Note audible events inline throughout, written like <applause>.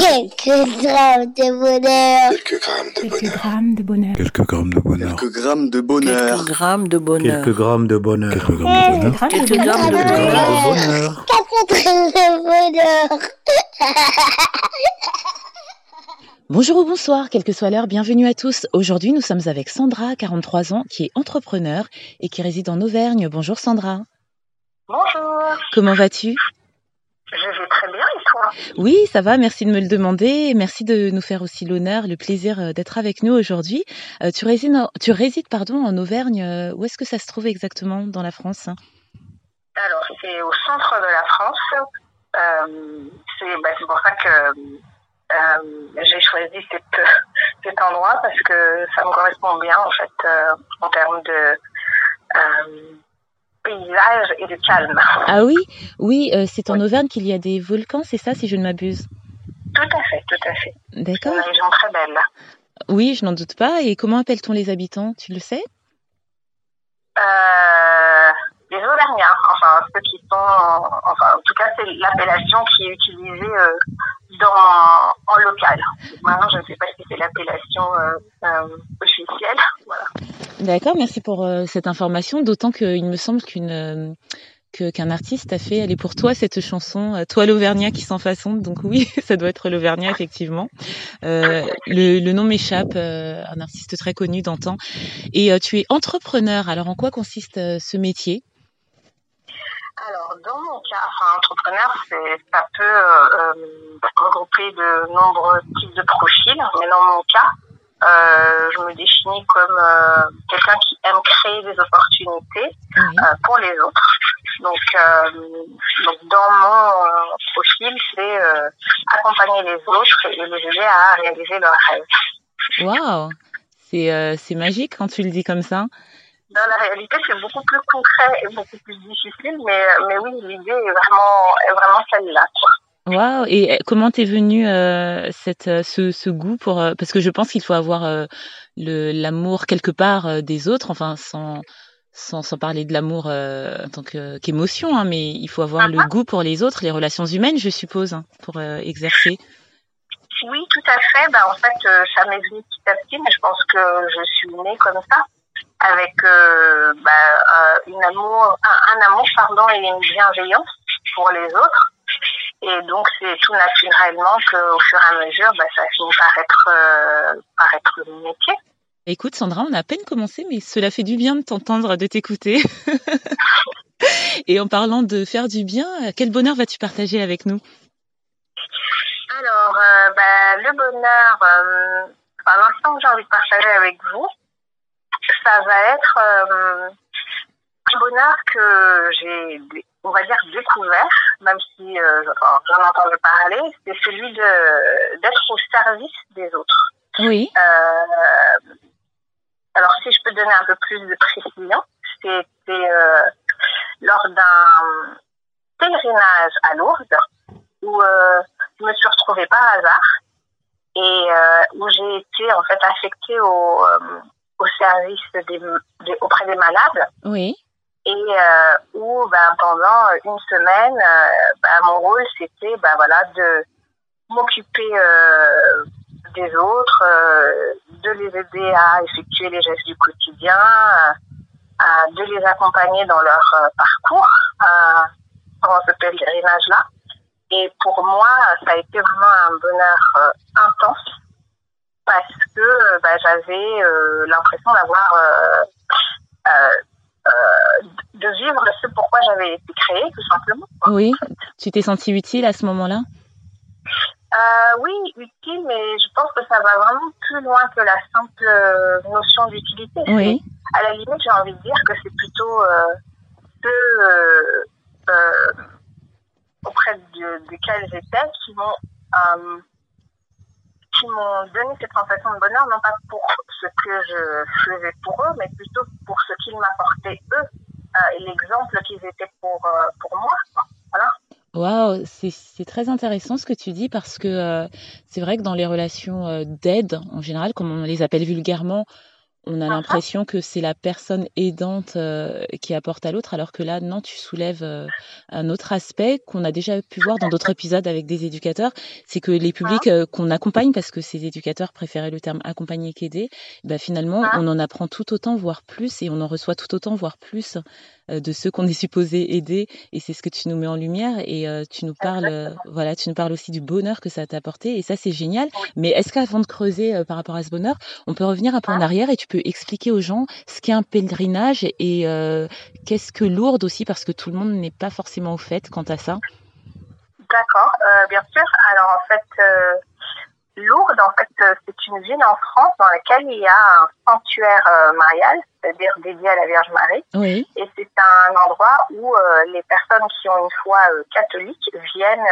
Quelques grammes de bonheur. Quelques grammes de Quelques bonheur. grammes de bonheur. Quelques grammes de bonheur. Quelques grammes de bonheur. Quelques grammes de bonheur. Quelques grammes de bonheur. Quelques grammes de bonheur. Grammes Quelques de bonheur. grammes de Quelques bonheur. grammes de bonheur. Quatre grammes de bonheur. Bonjour ou bonsoir, quelle que soit l'heure, bienvenue à tous. Aujourd'hui, nous sommes avec Sandra, 43 ans, qui est entrepreneur et qui réside en Auvergne. Bonjour Sandra. Bonjour, Comment vas-tu je vais très bien et toi Oui, ça va, merci de me le demander. Merci de nous faire aussi l'honneur, le plaisir euh, d'être avec nous aujourd'hui. Euh, tu résides, en, tu résides pardon, en Auvergne. euh, Où est-ce que ça se trouve exactement dans la France? Alors, c'est au centre de la France. Euh, c'est bah, c'est pour ça que euh, j'ai choisi cette, <laughs> cet endroit parce que ça me correspond bien en fait en termes de paysage et de calme. Ah oui, oui, euh, c'est en Auvergne qu'il y a des volcans, c'est ça si je ne m'abuse? Tout à fait, tout à fait. D'accord. une région très belle. Oui, je n'en doute pas. Et comment appelle-t-on les habitants? Tu le sais? Euh, les Auvergnats, enfin ceux qui sont, enfin en tout cas c'est l'appellation qui est utilisée euh, dans en local. Maintenant je ne sais pas si c'est l'appellation euh, euh, officielle. D'accord, merci pour cette information. D'autant qu'il me semble qu'une qu'un artiste a fait, elle est pour toi cette chanson, toi l'Auvergnat qui s'en façon. Donc oui, <laughs> ça doit être l'Auvergnat effectivement. Le, nom m'échappe, un artiste très connu d'antan. Et tu es entrepreneur. Alors en quoi consiste ce métier? Alors dans mon cas, enfin entrepreneur, c'est ça peut euh, regrouper de nombreux types de profils, mais dans mon cas, euh, je me définis comme euh, quelqu'un qui aime créer des opportunités Oui. euh, pour les autres. Donc, donc dans mon profil, c'est accompagner les autres et les aider à réaliser leurs rêves. Waouh, c'est c'est magique quand tu le dis comme ça. Dans la réalité, c'est beaucoup plus concret et beaucoup plus difficile, mais, mais oui, l'idée est vraiment, est vraiment celle-là. Waouh Et euh, comment t'es venu euh, cette euh, ce, ce goût pour euh, parce que je pense qu'il faut avoir euh, le l'amour quelque part des autres enfin sans sans, sans parler de l'amour en tant qu'émotion hein, mais il faut avoir le goût pour les autres les relations humaines je suppose hein, pour exercer Oui, tout à fait. Ben, en fait, ça m'est venu petit à petit, mais je pense que je suis née comme ça, avec euh, ben, euh, une amour, un, un amour pardon, et une bienveillance pour les autres. Et donc, c'est tout naturellement qu'au fur et à mesure, ben, ça finit par être, euh, par être le métier. Écoute Sandra on a à peine commencé mais cela fait du bien de t'entendre de t'écouter <laughs> et en parlant de faire du bien quel bonheur vas-tu partager avec nous? Alors, euh, ben, le bonheur, enfin, l'instant que j'ai envie de partager avec vous, ça va être euh, un bonheur que j'ai, on va dire, découvert, même si euh, j'en entendais parler, c'est celui de d'être au service des autres. oui Euh, alors, si je peux donner un peu plus de précision, c'était euh, lors d'un pèlerinage à Lourdes où je me suis retrouvée par hasard et où j'ai été en fait affectée au, au service des, des- auprès des malades. Oui. Et euh, où ben, pendant une semaine, euh, ben, mon rôle c'était ben, voilà, de m'occuper euh, des autres, euh, de les aider à effectuer les gestes du quotidien, euh, à- de les accompagner dans leur euh, parcours euh, pendant ce pèlerinage-là. Et pour moi, ça a été vraiment un bonheur euh, intense parce que euh, ben, j'avais euh, l'impression d'avoir euh, de vivre ce pourquoi j'avais été créée, tout simplement. oui tu t'es senti utile à ce moment-là? Oui, utile, mais je pense que ça va vraiment plus loin que la simple notion d'utilité. oui À la limite, j'ai envie de dire que c'est plutôt ceux auprès de, desquels j'étais qui m'ont qui m'ont donné cette sensation de bonheur, non pas pour ce que je faisais pour eux, mais plutôt pour ce qu'ils m'apportaient eux euh, et l'exemple qu'ils étaient pour, euh, pour moi. Voilà. Waouh, c'est très intéressant ce que tu dis parce que euh, c'est vrai que dans les relations d'aide en général, comme on les appelle vulgairement, on a l'impression que c'est la personne aidante euh, qui apporte à l'autre, alors que là, non, tu soulèves euh, un autre aspect qu'on a déjà pu voir dans d'autres épisodes avec des éducateurs, c'est que les publics euh, qu'on accompagne, parce que ces éducateurs préféraient le terme accompagner qu'aider, bah, finalement, on en apprend tout autant, voire plus, et on en reçoit tout autant, voire plus de ceux qu'on est supposé aider. Et c'est ce que tu nous mets en lumière, et tu nous parles, voilà, tu nous parles aussi du bonheur que ça t'a apporté, et ça, c'est génial. Mais est-ce qu'avant de creuser par rapport à ce bonheur, on peut revenir un peu en arrière et tu peux expliquer aux gens ce qu'est un pèlerinage et euh, qu'est-ce que Lourdes aussi, parce que tout le monde n'est pas forcément au fait quant à ça? D'accord, euh, bien sûr. Alors en fait, euh, Lourdes, en fait, c'est une ville en France dans laquelle il y a un sanctuaire marial, c'est-à-dire dédié à la Vierge Marie. Oui. Et c'est un endroit où les personnes qui ont une foi catholique viennent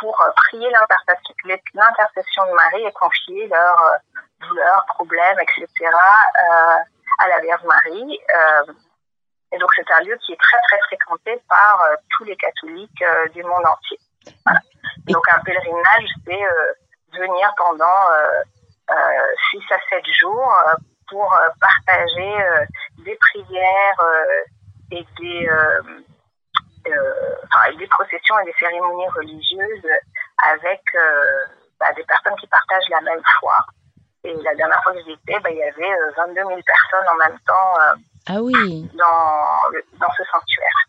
pour prier l'intercession de Marie et confier leurs douleurs, problèmes, etc. Euh, à la Vierge Marie. Euh, et donc c'est un lieu qui est très très fréquenté par euh, tous les catholiques du monde entier. Voilà. Donc un pèlerinage, c'est venir pendant 6 à 7 jours pour partager des prières et des, enfin, des processions et des cérémonies religieuses avec bah, des personnes qui partagent la même foi. Et la dernière fois que j'y étais, bah, il y avait 22 euh, 000 personnes en même temps euh, ah oui. dans, dans ce sanctuaire.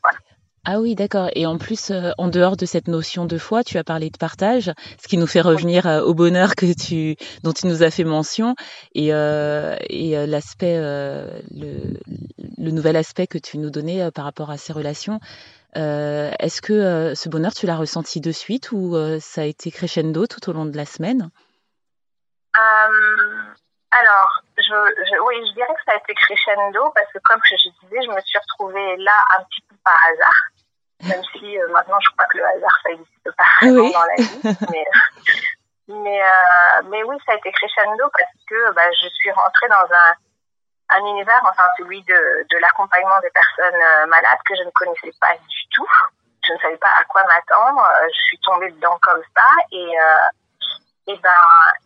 Ah oui, d'accord. Et en plus, euh, en dehors de cette notion de foi, tu as parlé de partage, ce qui nous fait revenir au bonheur que tu, dont tu nous as fait mention, et, et l'aspect, le, nouvel aspect que tu nous donnais par rapport à ces relations. Est-ce que ce bonheur, tu l'as ressenti de suite ou ça a été crescendo tout au long de la semaine? Euh, alors, je, oui, je dirais que ça a été crescendo parce que, comme je disais, je me suis retrouvée là un petit peu par hasard. Même si euh, maintenant, je crois que le hasard, ça n'existe pas vraiment dans la vie. <laughs> Mais, mais, euh, mais, oui, ça a été crescendo parce que bah, je suis rentrée dans un, un univers, enfin celui de, de l'accompagnement des personnes malades que je ne connaissais pas du tout. Je ne savais pas à quoi m'attendre. Je suis tombée dedans comme ça et et ben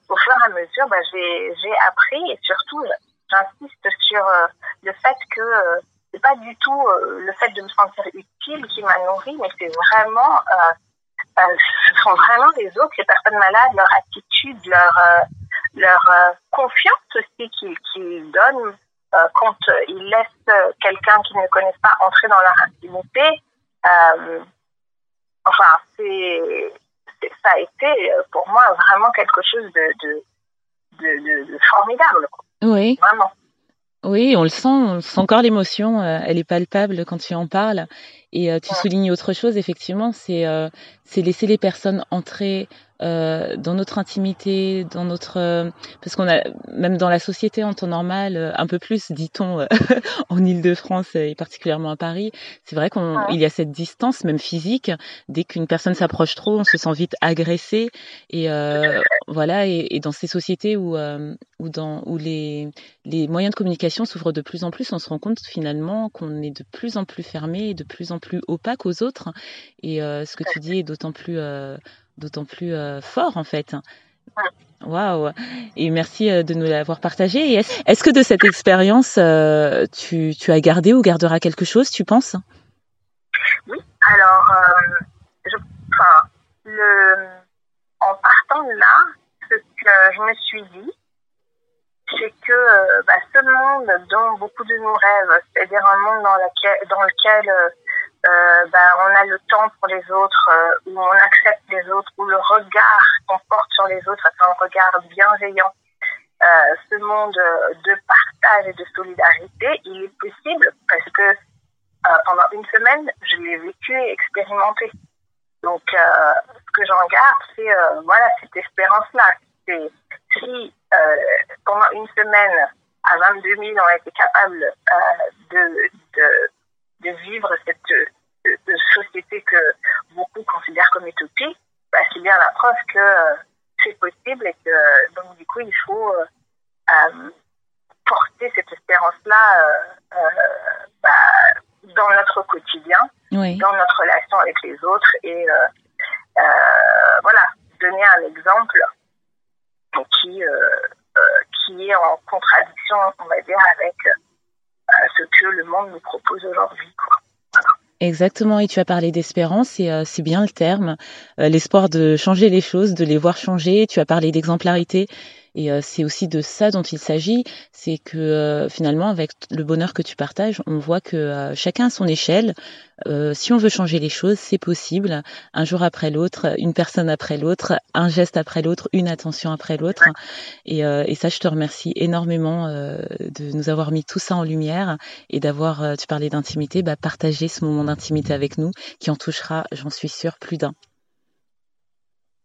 au fur et à mesure ben, j'ai appris et surtout j'insiste sur euh, le fait que euh, c'est pas du tout euh, le fait de me sentir utile qui m'a nourri mais c'est vraiment ce sont vraiment les autres les personnes malades leur attitude leur leur confiance aussi qu'ils qu'ils donnent quand ils laissent quelqu'un qu'ils ne connaissent pas entrer dans leur intimité enfin c'est ça a été euh, pour moi vraiment quelque chose de, de, formidable. Oui. Vraiment. Oui, on le sent, on sent encore l'émotion, euh, elle est palpable quand tu en parles. Et euh, tu soulignes autre chose, effectivement, c'est c'est laisser les personnes entrer euh, dans notre intimité, dans notre euh, parce qu'on a même dans la société en temps normal euh, un peu plus, dit-on, <laughs> en Île-de-France et particulièrement à Paris, c'est vrai qu'il y a cette distance même physique. Dès qu'une personne s'approche trop, on se sent vite agressé et voilà. Et, et, dans ces sociétés où où dans où les les moyens de communication s'ouvrent de plus en plus, on se rend compte finalement qu'on est de plus en plus fermé et de plus en plus opaque aux autres. Et ce que tu dis est d'autant plus d'autant plus euh, fort en fait. Waouh Et merci euh, de nous l'avoir partagé. Est-ce que de cette expérience, euh, tu, as gardé ou garderas quelque chose, tu penses? Oui. Alors, je, en partant de là, ce que je me suis dit, c'est que bah, ce monde dont beaucoup de nous rêvent, c'est-à-dire un monde dans lequel euh, ben, on a le temps pour les autres, euh, où on accepte les autres, où le regard qu'on porte sur les autres est un regard bienveillant. Euh, ce monde de partage et de solidarité, il est possible parce que pendant une semaine, je l'ai vécu et expérimenté. Donc, ce que j'en garde, c'est voilà cette espérance-là. C'est si pendant une semaine, à 22 000, on a été capable de de vivre cette euh, société que beaucoup considèrent comme utopique, bah, c'est bien la preuve que euh, c'est possible et que donc du coup il faut euh, porter cette espérance-là bah, dans notre quotidien, dans notre relation avec les autres et voilà donner un exemple qui qui est en contradiction, on va dire, avec ce que le monde nous propose aujourd'hui. Exactement, et tu as parlé d'espérance, et euh, c'est bien le terme, euh, l'espoir de changer les choses, de les voir changer. Tu as parlé d'exemplarité, et euh, c'est aussi de ça dont il s'agit, c'est que euh, finalement, avec le bonheur que tu partages, on voit que euh, chacun à son échelle, si on veut changer les choses, c'est possible, un jour après l'autre, une personne après l'autre, un geste après l'autre, une attention après l'autre. Et, et, ça, je te remercie énormément de nous avoir mis tout ça en lumière et d'avoir, tu parlais d'intimité, bah, partagé ce moment d'intimité avec nous, qui en touchera, j'en suis sûre, plus d'un.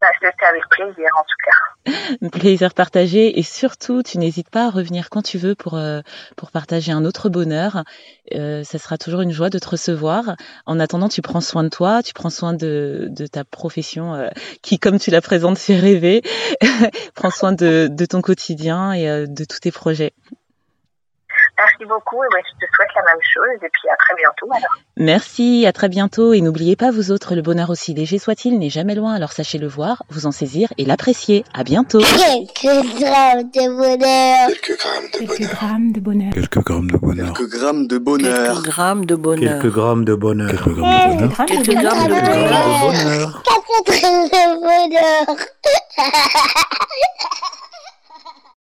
Bah, C'était avec plaisir en tout cas. <laughs> plaisir partagé et surtout tu n'hésites pas à revenir quand tu veux pour euh, pour partager un autre bonheur. Euh, ça sera toujours une joie de te recevoir. En attendant, tu prends soin de toi, tu prends soin de, de ta profession euh, qui, comme tu la présentes, <laughs> fait rêver. <laughs> prends soin de, de ton quotidien et euh, de tous tes projets. Merci beaucoup et je te souhaite la même chose et puis à très bientôt alors. Merci, à très bientôt et n'oubliez pas vous autres, le bonheur aussi léger soit-il n'est jamais loin alors sachez le voir, vous en saisir et l'apprécier. À bientôt. Quelques grammes de bonheur. Quelques grammes de bonheur. Quelques grammes de bonheur. Quelques grammes de bonheur. Quelques grammes de bonheur. Quelques grammes de bonheur. Quelques grammes de bonheur. Quelques grammes de bonheur. Quelques grammes de bonheur.